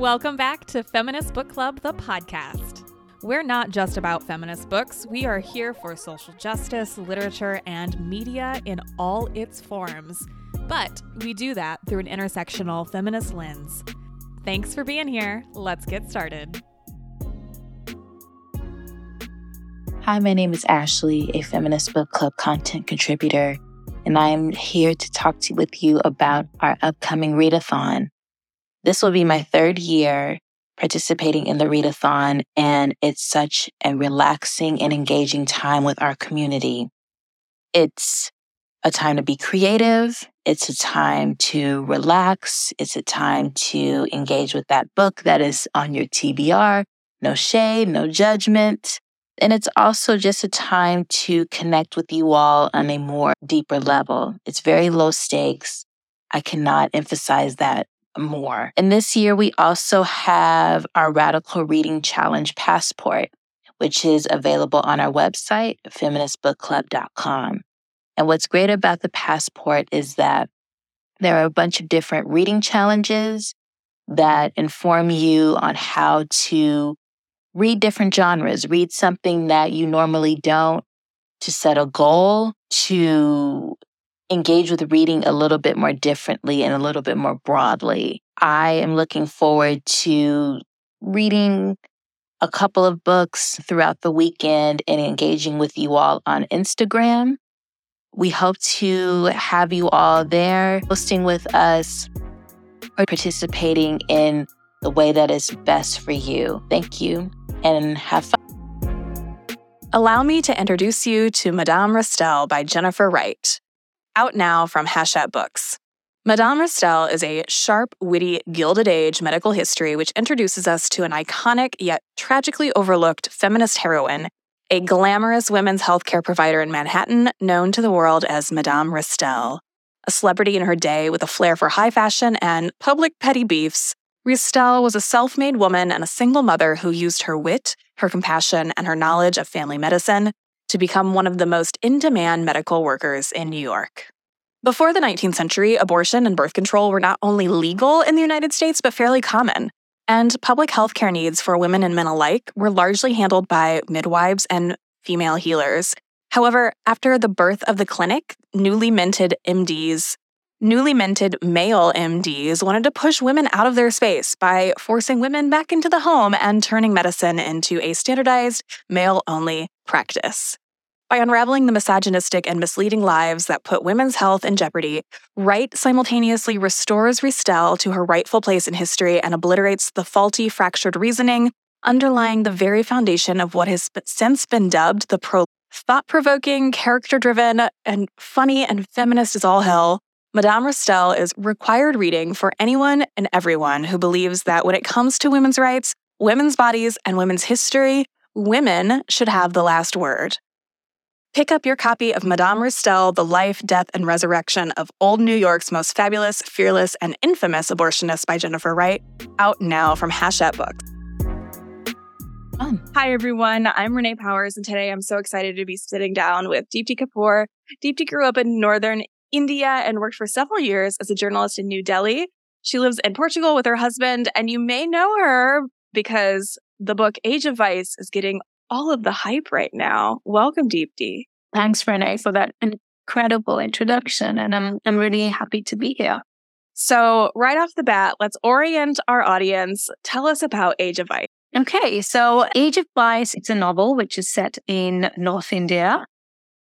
Welcome back to Feminist Book Club, the podcast. We're not just about feminist books, we are here for social justice, literature, and media in all its forms. But we do that through an intersectional feminist lens. Thanks for being here. Let's get started. Hi, my name is Ashley, a Feminist Book Club content contributor, and I am here to talk to with you about our upcoming readathon. This will be my third year participating in the readathon, and it's such a relaxing and engaging time with our community. It's a time to be creative. It's a time to relax. It's a time to engage with that book that is on your TBR. No shade, no judgment. And it's also just a time to connect with you all on a more deeper level. It's very low stakes. I cannot emphasize that more. And this year, we also have our Radical Reading Challenge Passport, which is available on our website, feministbookclub.com. And what's great about the passport is that there are a bunch of different reading challenges that inform you on how to read different genres, read something that you normally don't, to set a goal, to engage with reading a little bit more differently and a little bit more broadly. I am looking forward to reading a couple of books throughout the weekend and engaging with you all on Instagram. We hope to have you all there hosting with us or participating in the way that is best for you. Thank you and have fun. Allow me to introduce you to Madame Restell by Jennifer Wright out now from Hachette Books. Madame Restell is a sharp, witty, Gilded Age medical history which introduces us to an iconic yet tragically overlooked feminist heroine, a glamorous women's healthcare provider in Manhattan known to the world as Madame Restell. A celebrity in her day with a flair for high fashion and public petty beefs, Restell was a self made woman and a single mother who used her wit, her compassion, and her knowledge of family medicine to become one of the most in demand medical workers in New York. Before the 19th century, abortion and birth control were not only legal in the United States, but fairly common. And public health care needs for women and men alike were largely handled by midwives and female healers. However, after the birth of the clinic, newly minted MDs, newly minted male MDs wanted to push women out of their space by forcing women back into the home and turning medicine into a standardized male only practice. By unraveling the misogynistic and misleading lives that put women's health in jeopardy, Wright simultaneously restores Restell to her rightful place in history and obliterates the faulty, fractured reasoning underlying the very foundation of what has since been dubbed the pro thought provoking, character driven, and funny and feminist as all hell. Madame Restell is required reading for anyone and everyone who believes that when it comes to women's rights, women's bodies, and women's history, women should have the last word. Pick up your copy of Madame Restell, The Life, Death, and Resurrection of Old New York's Most Fabulous, Fearless, and Infamous Abortionist by Jennifer Wright, out now from Hachette Books. Hi, everyone. I'm Renee Powers, and today I'm so excited to be sitting down with Deepti Kapoor. Deepti grew up in northern India and worked for several years as a journalist in New Delhi. She lives in Portugal with her husband, and you may know her because the book Age of Vice is getting all of the hype right now. Welcome, Deepti. Thanks, Renee, for that incredible introduction. And I'm, I'm really happy to be here. So, right off the bat, let's orient our audience. Tell us about Age of Vice. Okay, so Age of Vice, it's a novel which is set in North India.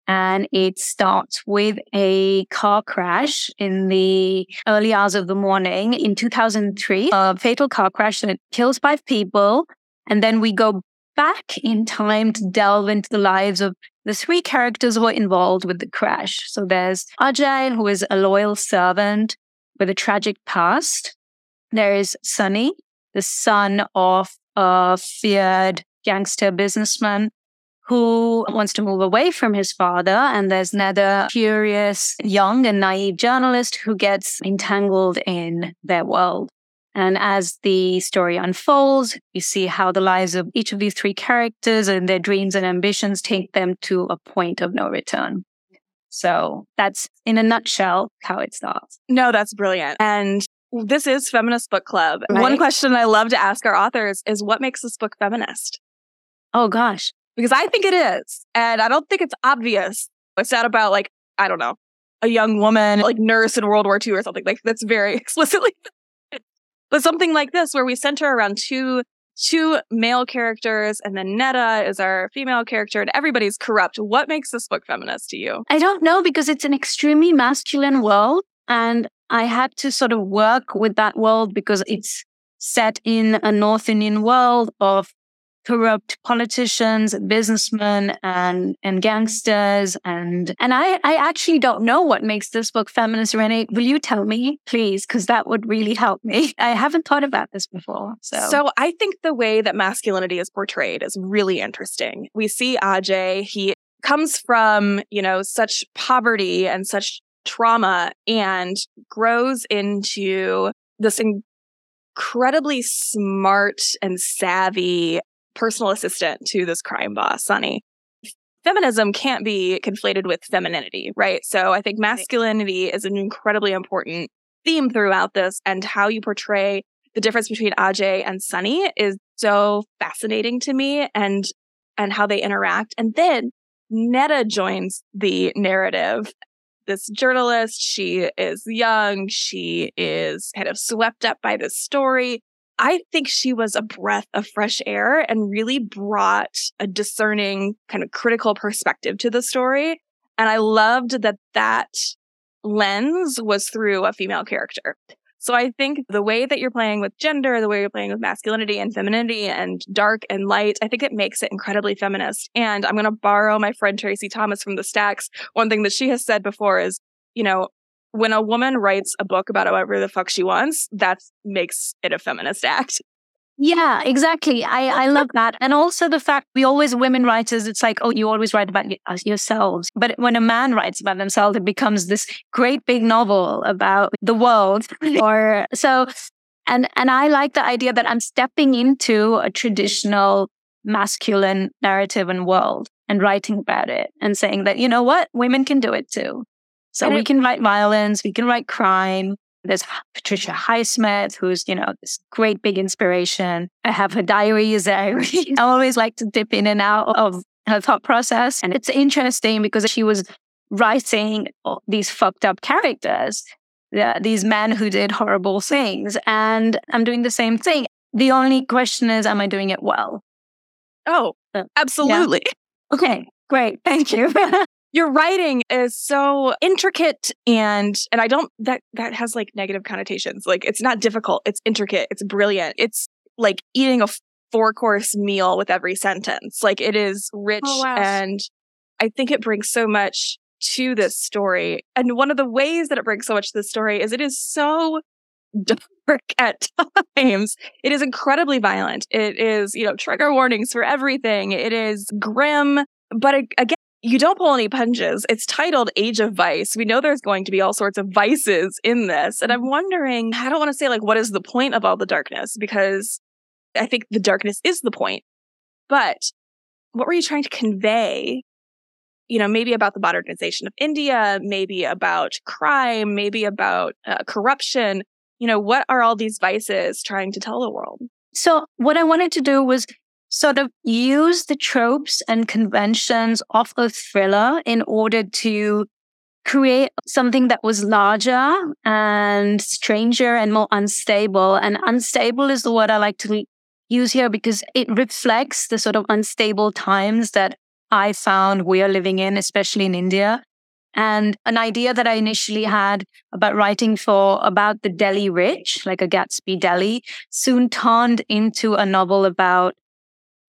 And it starts with a car crash in the early hours of the morning in 2003, a fatal car crash that kills five people. And then we go back in time to delve into the lives of the three characters who are involved with the crash. So there's Ajay, who is a loyal servant with a tragic past. There is Sunny, the son of a feared gangster businessman who wants to move away from his father. And there's another curious, young and naive journalist who gets entangled in their world. And as the story unfolds, you see how the lives of each of these three characters and their dreams and ambitions take them to a point of no return. So that's in a nutshell how it starts. No, that's brilliant. And this is Feminist Book Club. Right. One question I love to ask our authors is what makes this book feminist? Oh gosh. Because I think it is. And I don't think it's obvious. It's not about like, I don't know, a young woman, like nurse in World War II or something. Like that's very explicitly. But something like this where we center around two two male characters and then Neda is our female character and everybody's corrupt. What makes this book feminist to you? I don't know because it's an extremely masculine world and I had to sort of work with that world because it's set in a North Indian world of corrupt politicians, businessmen, and and gangsters, and and I I actually don't know what makes this book feminist. Renee, will you tell me, please? Because that would really help me. I haven't thought about this before. So So I think the way that masculinity is portrayed is really interesting. We see Ajay, he comes from, you know, such poverty and such trauma and grows into this incredibly smart and savvy personal assistant to this crime boss, Sunny. Feminism can't be conflated with femininity, right? So I think masculinity is an incredibly important theme throughout this and how you portray the difference between Ajay and Sunny is so fascinating to me and and how they interact. And then Neda joins the narrative. This journalist, she is young, she is kind of swept up by this story. I think she was a breath of fresh air and really brought a discerning, kind of critical perspective to the story. And I loved that that lens was through a female character. So I think the way that you're playing with gender, the way you're playing with masculinity and femininity and dark and light, I think it makes it incredibly feminist. And I'm going to borrow my friend Traci Thomas from the Stacks. One thing that she has said before is, you know, when a woman writes a book about whatever the fuck she wants, that makes it a feminist act. Yeah, exactly. I, I love that. And also the fact we always, women writers, it's like, oh, you always write about uh, yourselves. But when a man writes about themselves, it becomes this great big novel about the world. or so, and, and I like the idea that I'm stepping into a traditional masculine narrative and world and writing about it and saying that, you know what, women can do it too. So And we it- can write violence, we can write crime. There's Patricia Highsmith, who's, you know, this great big inspiration. I have her diaries. I, I always like to dip in and out of her thought process. And it's interesting because she was writing these fucked up characters, these men who did horrible things. And I'm doing the same thing. The only question is, am I doing it well? Oh, Uh, absolutely. Okay, great. Thank you. Your writing is so intricate and and I don't that that has like negative connotations. Like it's not difficult, it's intricate, it's brilliant. It's like eating a four course meal with every sentence. Like it is oh, rich Oh, wow. and I think it brings so much to this story. And one of the ways that it brings so much to the story is it is so dark at times. It is incredibly violent. It is, you know, trigger warnings for everything. It is grim, but again, you don't pull any punches. It's titled Age of Vice. We know there's going to be all sorts of vices in this. And I'm wondering, I don't want to say like, what is the point of all the darkness? Because I think the darkness is the point. But what were you trying to convey? You know, maybe about the modernization of India, maybe about crime, maybe about uh, corruption. You know, what are all these vices trying to tell the world? So what I wanted to do was sort of use the tropes and conventions of a thriller in order to create something that was larger and stranger and more unstable. And unstable is the word I like to use here because it reflects the sort of unstable times that I found we are living in, especially in India. And an idea that I initially had about writing for about the Delhi rich, like a Gatsby Delhi, soon turned into a novel about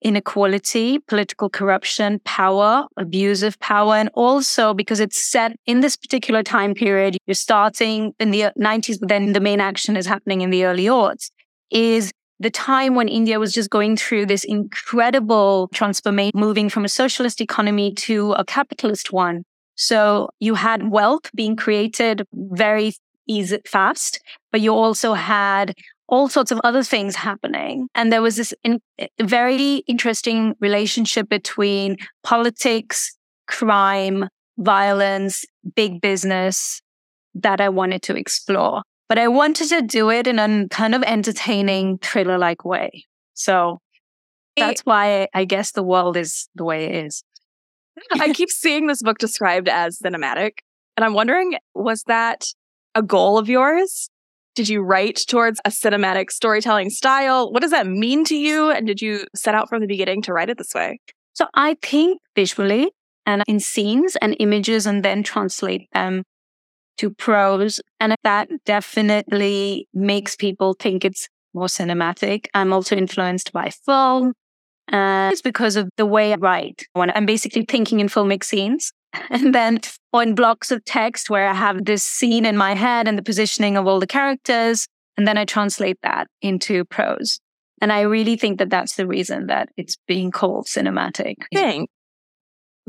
inequality, political corruption, power, abuse of power, and also because it's set in this particular time period, you're starting in the 90s, but then the main action is happening in the early aughts, is the time when India was just going through this incredible transformation, moving from a socialist economy to a capitalist one. So you had wealth being created very easy, fast, but you also had all sorts of other things happening. And there was this in, very interesting relationship between politics, crime, violence, big business that I wanted to explore. but I wanted to do it in a kind of entertaining thriller like way. So eh that's why I guess the world is the way it is. I keep seeing this book described as cinematic. And I'm wondering, was that a goal of yours? Did you write towards a cinematic storytelling style? What does that mean to you? And did you set out from the beginning to write it this way? So I think visually and in scenes and images and then translate them to prose. And that definitely makes people think it's more cinematic. I'm also influenced by film. And it's because of the way I write when I'm basically thinking in filmic scenes. And then on blocks of text where I have this scene in my head and the positioning of all the characters. And then I translate that into prose. And I really think that that's the reason that it's being called cinematic. Thing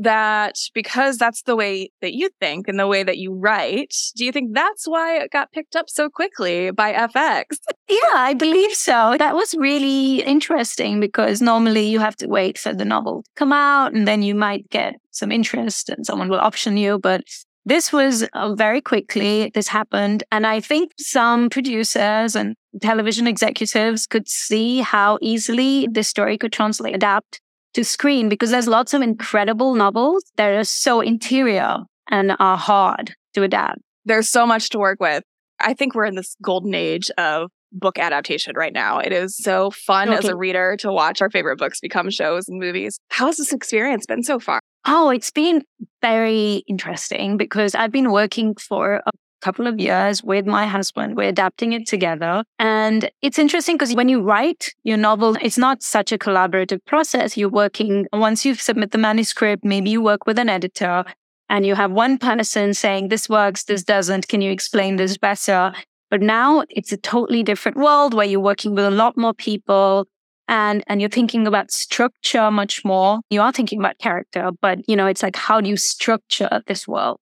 that because that's the way that you think and the way that you write, do you think that's why it got picked up so quickly by FX? Yeah, I believe so. That was really interesting because normally you have to wait for the novel to come out and then you might get some interest and someone will option you. But this was uh, very quickly, this happened. And I think some producers and television executives could see how easily this story could translate, adapt to screen because there's lots of incredible novels that are so interior and are hard to adapt. There's so much to work with. I think we're in this golden age of book adaptation right now. It is so fun okay. as a reader to watch our favorite books become shows and movies. How has this experience been so far? Oh, it's been very interesting because I've been working for a couple of years with my husband. We're adapting it together. And it's interesting because when you write your novel, it's not such a collaborative process. You're working, once you submit the manuscript, maybe you work with an editor and you have one person saying, this works, this doesn't. Can you explain this better? But now it's a totally different world where you're working with a lot more people and and you're thinking about structure much more you are thinking about character but you know it's like how do you structure this world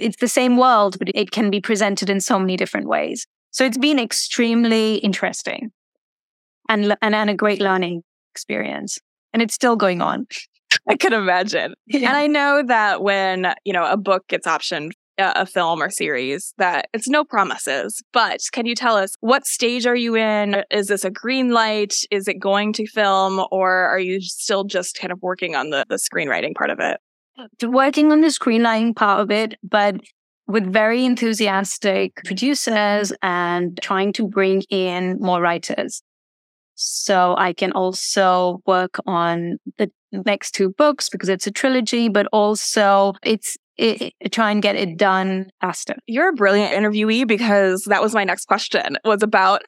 it's the same world, but it can be presented in so many different ways. So it's been extremely interesting and, and, and a great learning experience. And it's still going on. I can imagine. Yeah. And I know that when, you know, a book gets optioned, uh, a film or series, that it's no promises. But can you tell us what stage are you in? Uh, is this a green light? Is it going to film? Or are you still just kind of working on the, the screenwriting part of it? Working on the screenwriting part of it, but with very enthusiastic producers and trying to bring in more writers. So I can also work on the next two books because it's a trilogy, but also it's it, it, try and get it done faster. You're a brilliant interviewee because that was my next question was about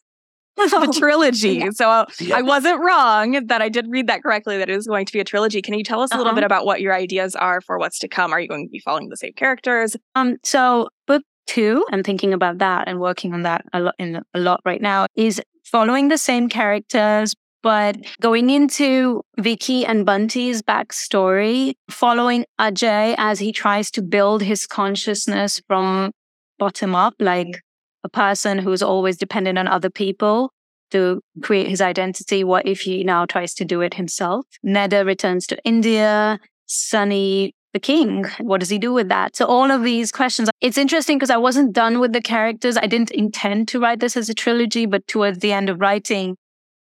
the trilogy. Yeah. So yeah. I wasn't wrong that I did read that correctly, that it is going to be a trilogy. Can you tell us a uh-huh. little bit about what your ideas are for what's to come? Are you going to be following the same characters? Um, so book two, I'm thinking about that and working on that a lot in a lot right now, is following the same characters, but going into Vicky and Bunty's backstory, following Ajay as he tries to build his consciousness from bottom up, like a person who's always dependent on other people to create his identity. What if he now tries to do it himself? Neda returns to India. Sunny, the king, what does he do with that? So all of these questions. It's interesting because I wasn't done with the characters. I didn't intend to write this as a trilogy, but towards the end of writing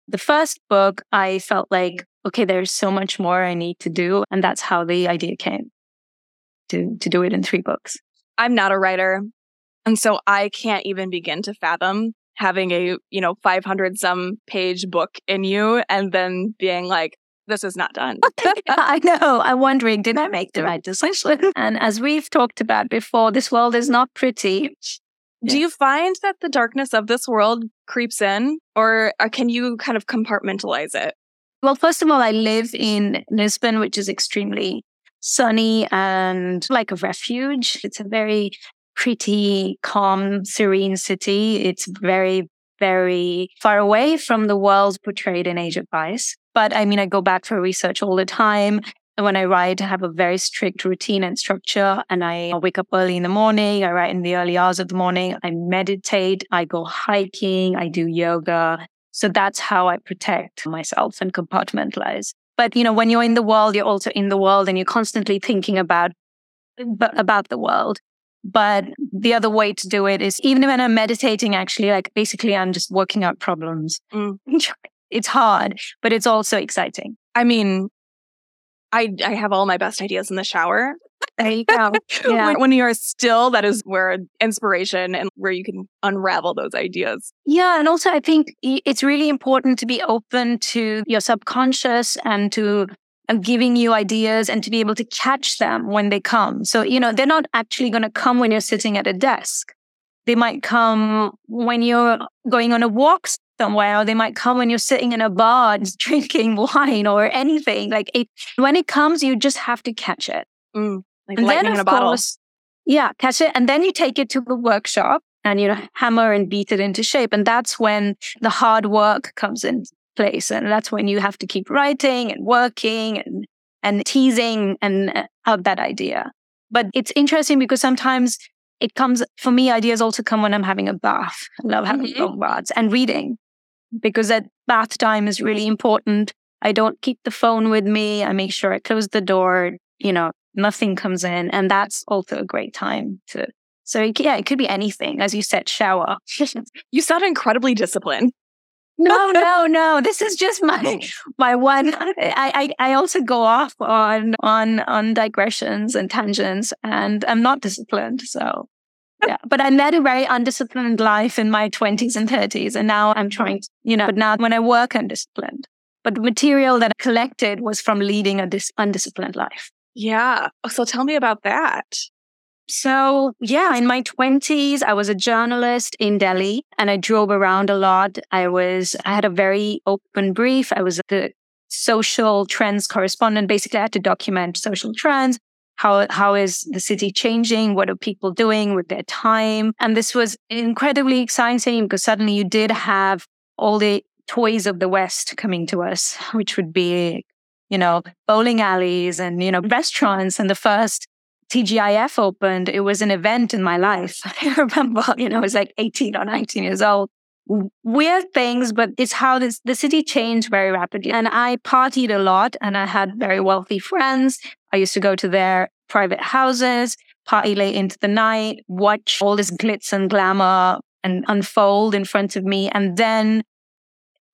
the first book, I felt like, okay, there's so much more I need to do. And that's how the idea came to, to do it in three books. I'm not a writer. And so I can't even begin to fathom having a, you know, 500 some page book in you and then being like, this is not done. I know. I'm wondering, did I make the right decision? And as we've talked about before, this world is not pretty. Do you find that the darkness of this world creeps in or uh, can you kind of compartmentalize it? Well, first of all, I live in Lisbon, which is extremely sunny and like a refuge. It's a very pretty calm, serene city. It's very, very far away from the world portrayed in Age of Vice. But I mean, I go back for research all the time. And when I write, I have a very strict routine and structure. And I wake up early in the morning. I write in the early hours of the morning. I meditate. I go hiking. I do yoga. So that's how I protect myself and compartmentalize. But, you know, when you're in the world, you're also in the world and you're constantly thinking about, about the world. But the other way to do it is even when I'm meditating, actually, like basically I'm just working out problems. Mm. it's hard, but it's also exciting. I mean, I, I have all my best ideas in the shower. There you go. Yeah. when you are still, that is where inspiration and where you can unravel those ideas. Yeah. And also, I think it's really important to be open to your subconscious and to giving you ideas and to be able to catch them when they come. So, you know, they're not actually going to come when you're sitting at a desk. They might come when you're going on a walk somewhere, or they might come when you're sitting in a bar drinking wine or anything. Like it, when it comes, you just have to catch it. Mm, like and then, in a bottle. Course, yeah, catch it. And then you take it to the workshop and you know, hammer and beat it into shape. And that's when the hard work comes in place. And that's when you have to keep writing and working and, and teasing and uh, out that idea. But it's interesting because sometimes it comes for me, ideas also come when I'm having a bath. I love having mm-hmm. long baths and reading because that bath time is really important. I don't keep the phone with me. I make sure I close the door, you know, nothing comes in. And that's also a great time to. So, yeah, it could be anything. As you said, shower. you sound incredibly disciplined. No, no, no. This is just my my one. Eh, I, I I also go off on on on digressions and tangents, and I'm not disciplined. So yeah, but I led a very undisciplined life in my 20s and 30s. And now I'm trying to, you know, but now when I work, I'm disciplined. But the material that I collected was from leading a dis- undisciplined life. Yeah. So tell me about that. So, yeah, in my 20s, I was a journalist in Delhi and I drove around a lot. I was, I had a very open brief. I was the social trends correspondent. Basically, I had to document social trends, how how is the city changing what are people doing with their time and this was incredibly exciting because suddenly you did have all the toys of the west coming to us which would be you know bowling alleys and you know restaurants and the first TGIF opened it was an event in my life i remember you know i was like 18 or 19 years old weird things, but it's how this, the city changed very rapidly. And I partied a lot and I had very wealthy friends. I used to go to their private houses, party late into the night, watch all this glitz and glamour and unfold in front of me. And then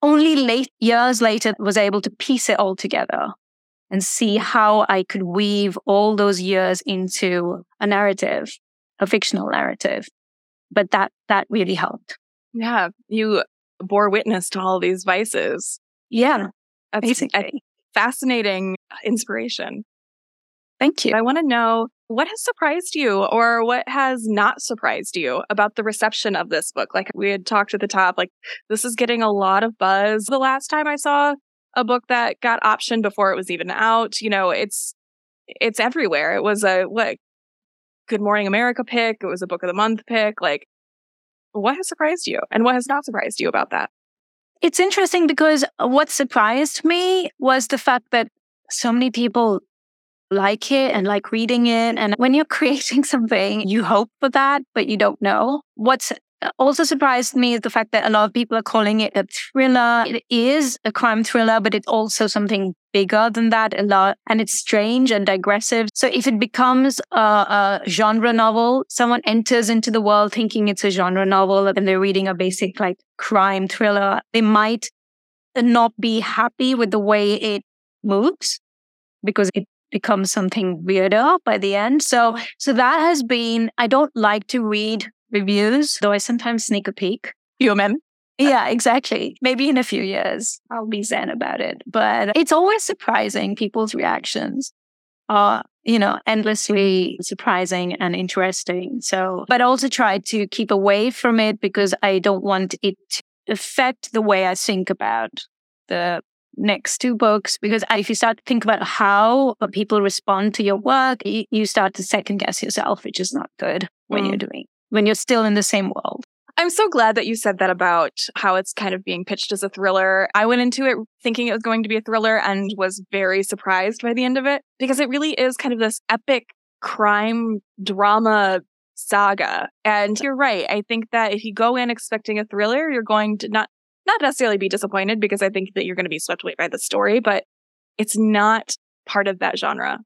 only late years later was able to piece it all together and see how I could weave all those years into a narrative, a fictional narrative. But that, that really helped. Yeah. You bore witness to all these vices. Yeah. That's basically. fascinating inspiration. Thank you. I want to know what has surprised you or what has not surprised you about the reception of this book? Like we had talked at the top, like this is getting a lot of buzz. The last time I saw a book that got optioned before it was even out, you know, it's, it's everywhere. It was a, what, Good Morning America pick. It was a book of the month pick. Like what has surprised you and what has not surprised you about that? It's interesting because what surprised me was the fact that so many people like it and like reading it. And when you're creating something, you hope for that, but you don't know. What's also surprised me is the fact that a lot of people are calling it a thriller. It is a crime thriller, but it's also something bigger than that a lot. And it's strange and digressive. So if it becomes a, a genre novel, someone enters into the world thinking it's a genre novel and they're reading a basic like crime thriller, they might not be happy with the way it moves because it becomes something weirder by the end. So, so that has been, I don't like to read reviews, though I sometimes sneak a peek. Human. Yeah, exactly. Maybe in a few years, I'll be zen about it. But it's always surprising people's reactions are, you know, endlessly surprising and interesting. So, but also try to keep away from it because I don't want it to affect the way I think about the next two books because if you start to think about how people respond to your work, you start to second guess yourself, which is not good when mm. you're doing, when you're still in the same world. I'm so glad that you said that about how it's kind of being pitched as a thriller. I went into it thinking it was going to be a thriller and was very surprised by the end of it because it really is kind of this epic crime drama saga. And you're right. I think that if you go in expecting a thriller, you're going to not not necessarily be disappointed because I think that you're going to be swept away by the story, but it's not part of that genre.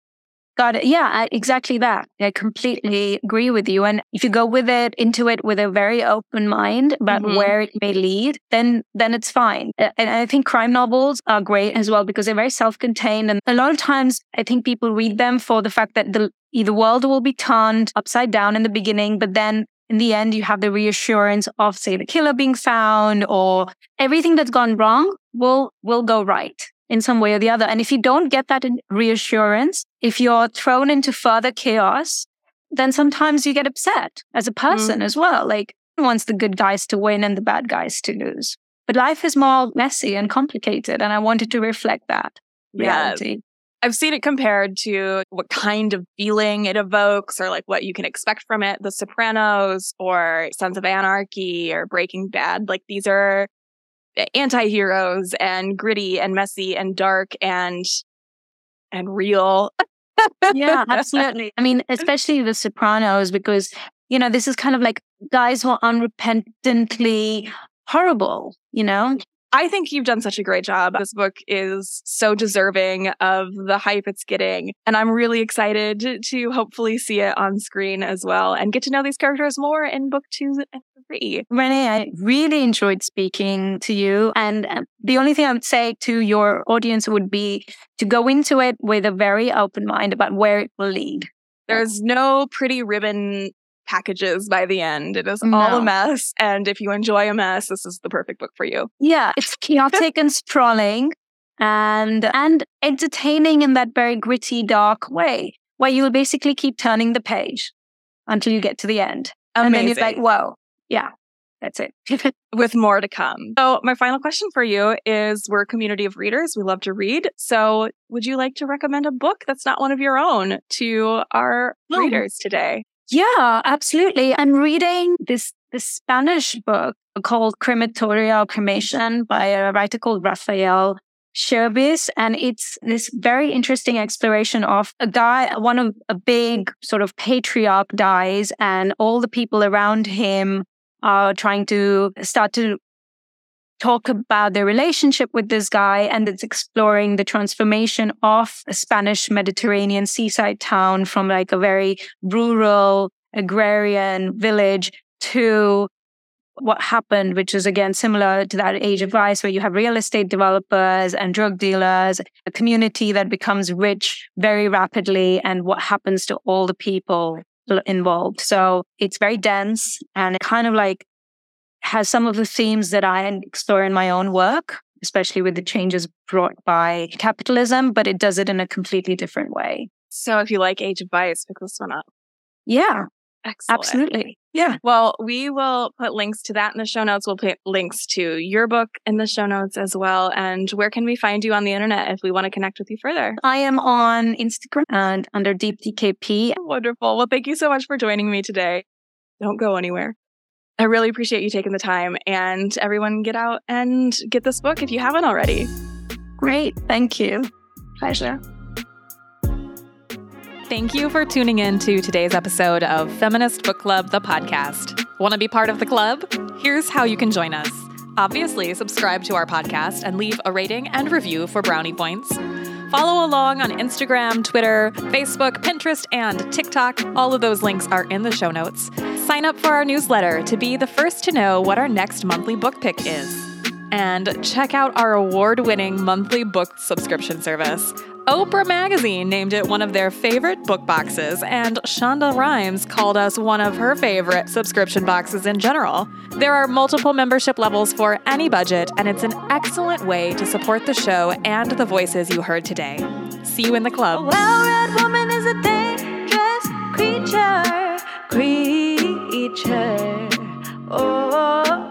Got it. Yeah, exactly that. I completely agree with you. And if you go with it into it with a very open mind about mm-hmm. where it may lead, then then it's fine. And I think crime novels are great as well because they're very self-contained. And a lot of times, I think people read them for the fact that the the world will be turned upside down in the beginning, but then in the end, you have the reassurance of, say, the killer being found or everything that's gone wrong will will go right in some way or the other. And if you don't get that reassurance, if you're thrown into further chaos, then sometimes you get upset as a person mm. as well. Like wants the good guys to win and the bad guys to lose. But life is more messy and complicated. And I wanted to reflect that reality. Yeah. I've seen it compared to what kind of feeling it evokes or like what you can expect from it. The Sopranos or Sons of Anarchy or Breaking Bad. Like these are anti-heroes and gritty and messy and dark and and real. yeah, absolutely. I mean, especially the Sopranos because you know, this is kind of like guys who are unrepentantly horrible, you know? I think you've done such a great job. This book is so deserving of the hype it's getting. And I'm really excited to hopefully see it on screen as well and get to know these characters more in book two three. Renee, I really enjoyed speaking to you. And uh, the only thing I would say to your audience would be to go into it with a very open mind about where it will lead. There's no pretty ribbon packages by the end. It is no. all a mess. And if you enjoy a mess, this is the perfect book for you. Yeah, it's chaotic and sprawling and and entertaining in that very gritty, dark way, where you will basically keep turning the page until you get to the end. Amazing. And then you're like, whoa, yeah, that's it. With more to come. So, my final question for you is We're a community of readers. We love to read. So, would you like to recommend a book that's not one of your own to our oh. readers today? Yeah, absolutely. I'm reading this this Spanish book called Crematorio Cremation by a writer called Rafael Chirbes. And it's this very interesting exploration of a guy, one of a big sort of patriarch dies and all the people around him are trying to start to talk about their relationship with this guy and it's exploring the transformation of a Spanish Mediterranean seaside town from like a very rural agrarian village to what happened, which is again similar to that age of vice where you have real estate developers and drug dealers, a community that becomes rich very rapidly and what happens to all the people involved. So it's very dense and kind of like has some of the themes that I explore in my own work, especially with the changes brought by capitalism, but it does it in a completely different way. So if you like Age of Vice, pick this one up. Yeah. Excellent. Absolutely. Yeah. Well, we will put links to that in the show notes. We'll put links to your book in the show notes as well. And where can we find you on the internet if we want to connect with you further? I am on Instagram and under DeepDKP. Wonderful. Well, thank you so much for joining me today. Don't go anywhere. I really appreciate you taking the time and everyone get out and get this book if you haven't already. Great. Thank you. Pleasure. Thank you for tuning in to today's episode of Feminist Book Club, the podcast. Want to be part of the club? Here's how you can join us. Obviously, subscribe to our podcast and leave a rating and review for brownie points. Follow along on Instagram, Twitter, Facebook, Pinterest, and TikTok. All of those links are in the show notes. Sign up for our newsletter to be the first to know what our next monthly book pick is. And check out our award winning monthly book subscription service. Oprah Magazine named it one of their favorite book boxes, and Shonda Rhimes called us one of her favorite subscription boxes in general. There are multiple membership levels for any budget, and it's an excellent way to support the show and the voices you heard today. See you in the club. A well-read woman is a dangerous creature, creature. Oh.